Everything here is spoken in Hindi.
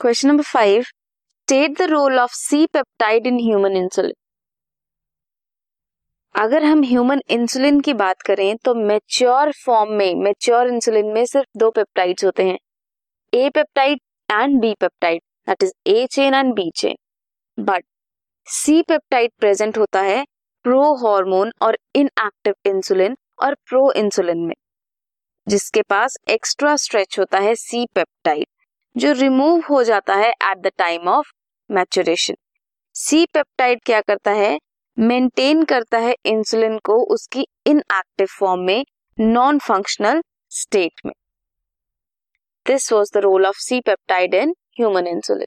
Question number five state the role of C peptide in human insulin अगर हम ह्यूमन इंसुलिन की बात करें तो मेच्योर फॉर्म में मेच्योर इंसुलिन में सिर्फ़ दो पेप्टाइड्स होते हैं। A peptide and B peptide that is A chain and B chain but C peptide present होता है प्रो हार्मोन और इनएक्टिव इंसुलिन और प्रो इंसुलिन में, जिसके पास एक्स्ट्रा स्ट्रेच होता है सी पेप्टाइड जो रिमूव हो जाता है at the time of maturation C peptide क्या करता है? मेंटेन करता है इंसुलिन को उसकी इनएक्टिव फॉर्म में नॉन फंक्शनल स्टेट में. This was the role of C peptide in human insulin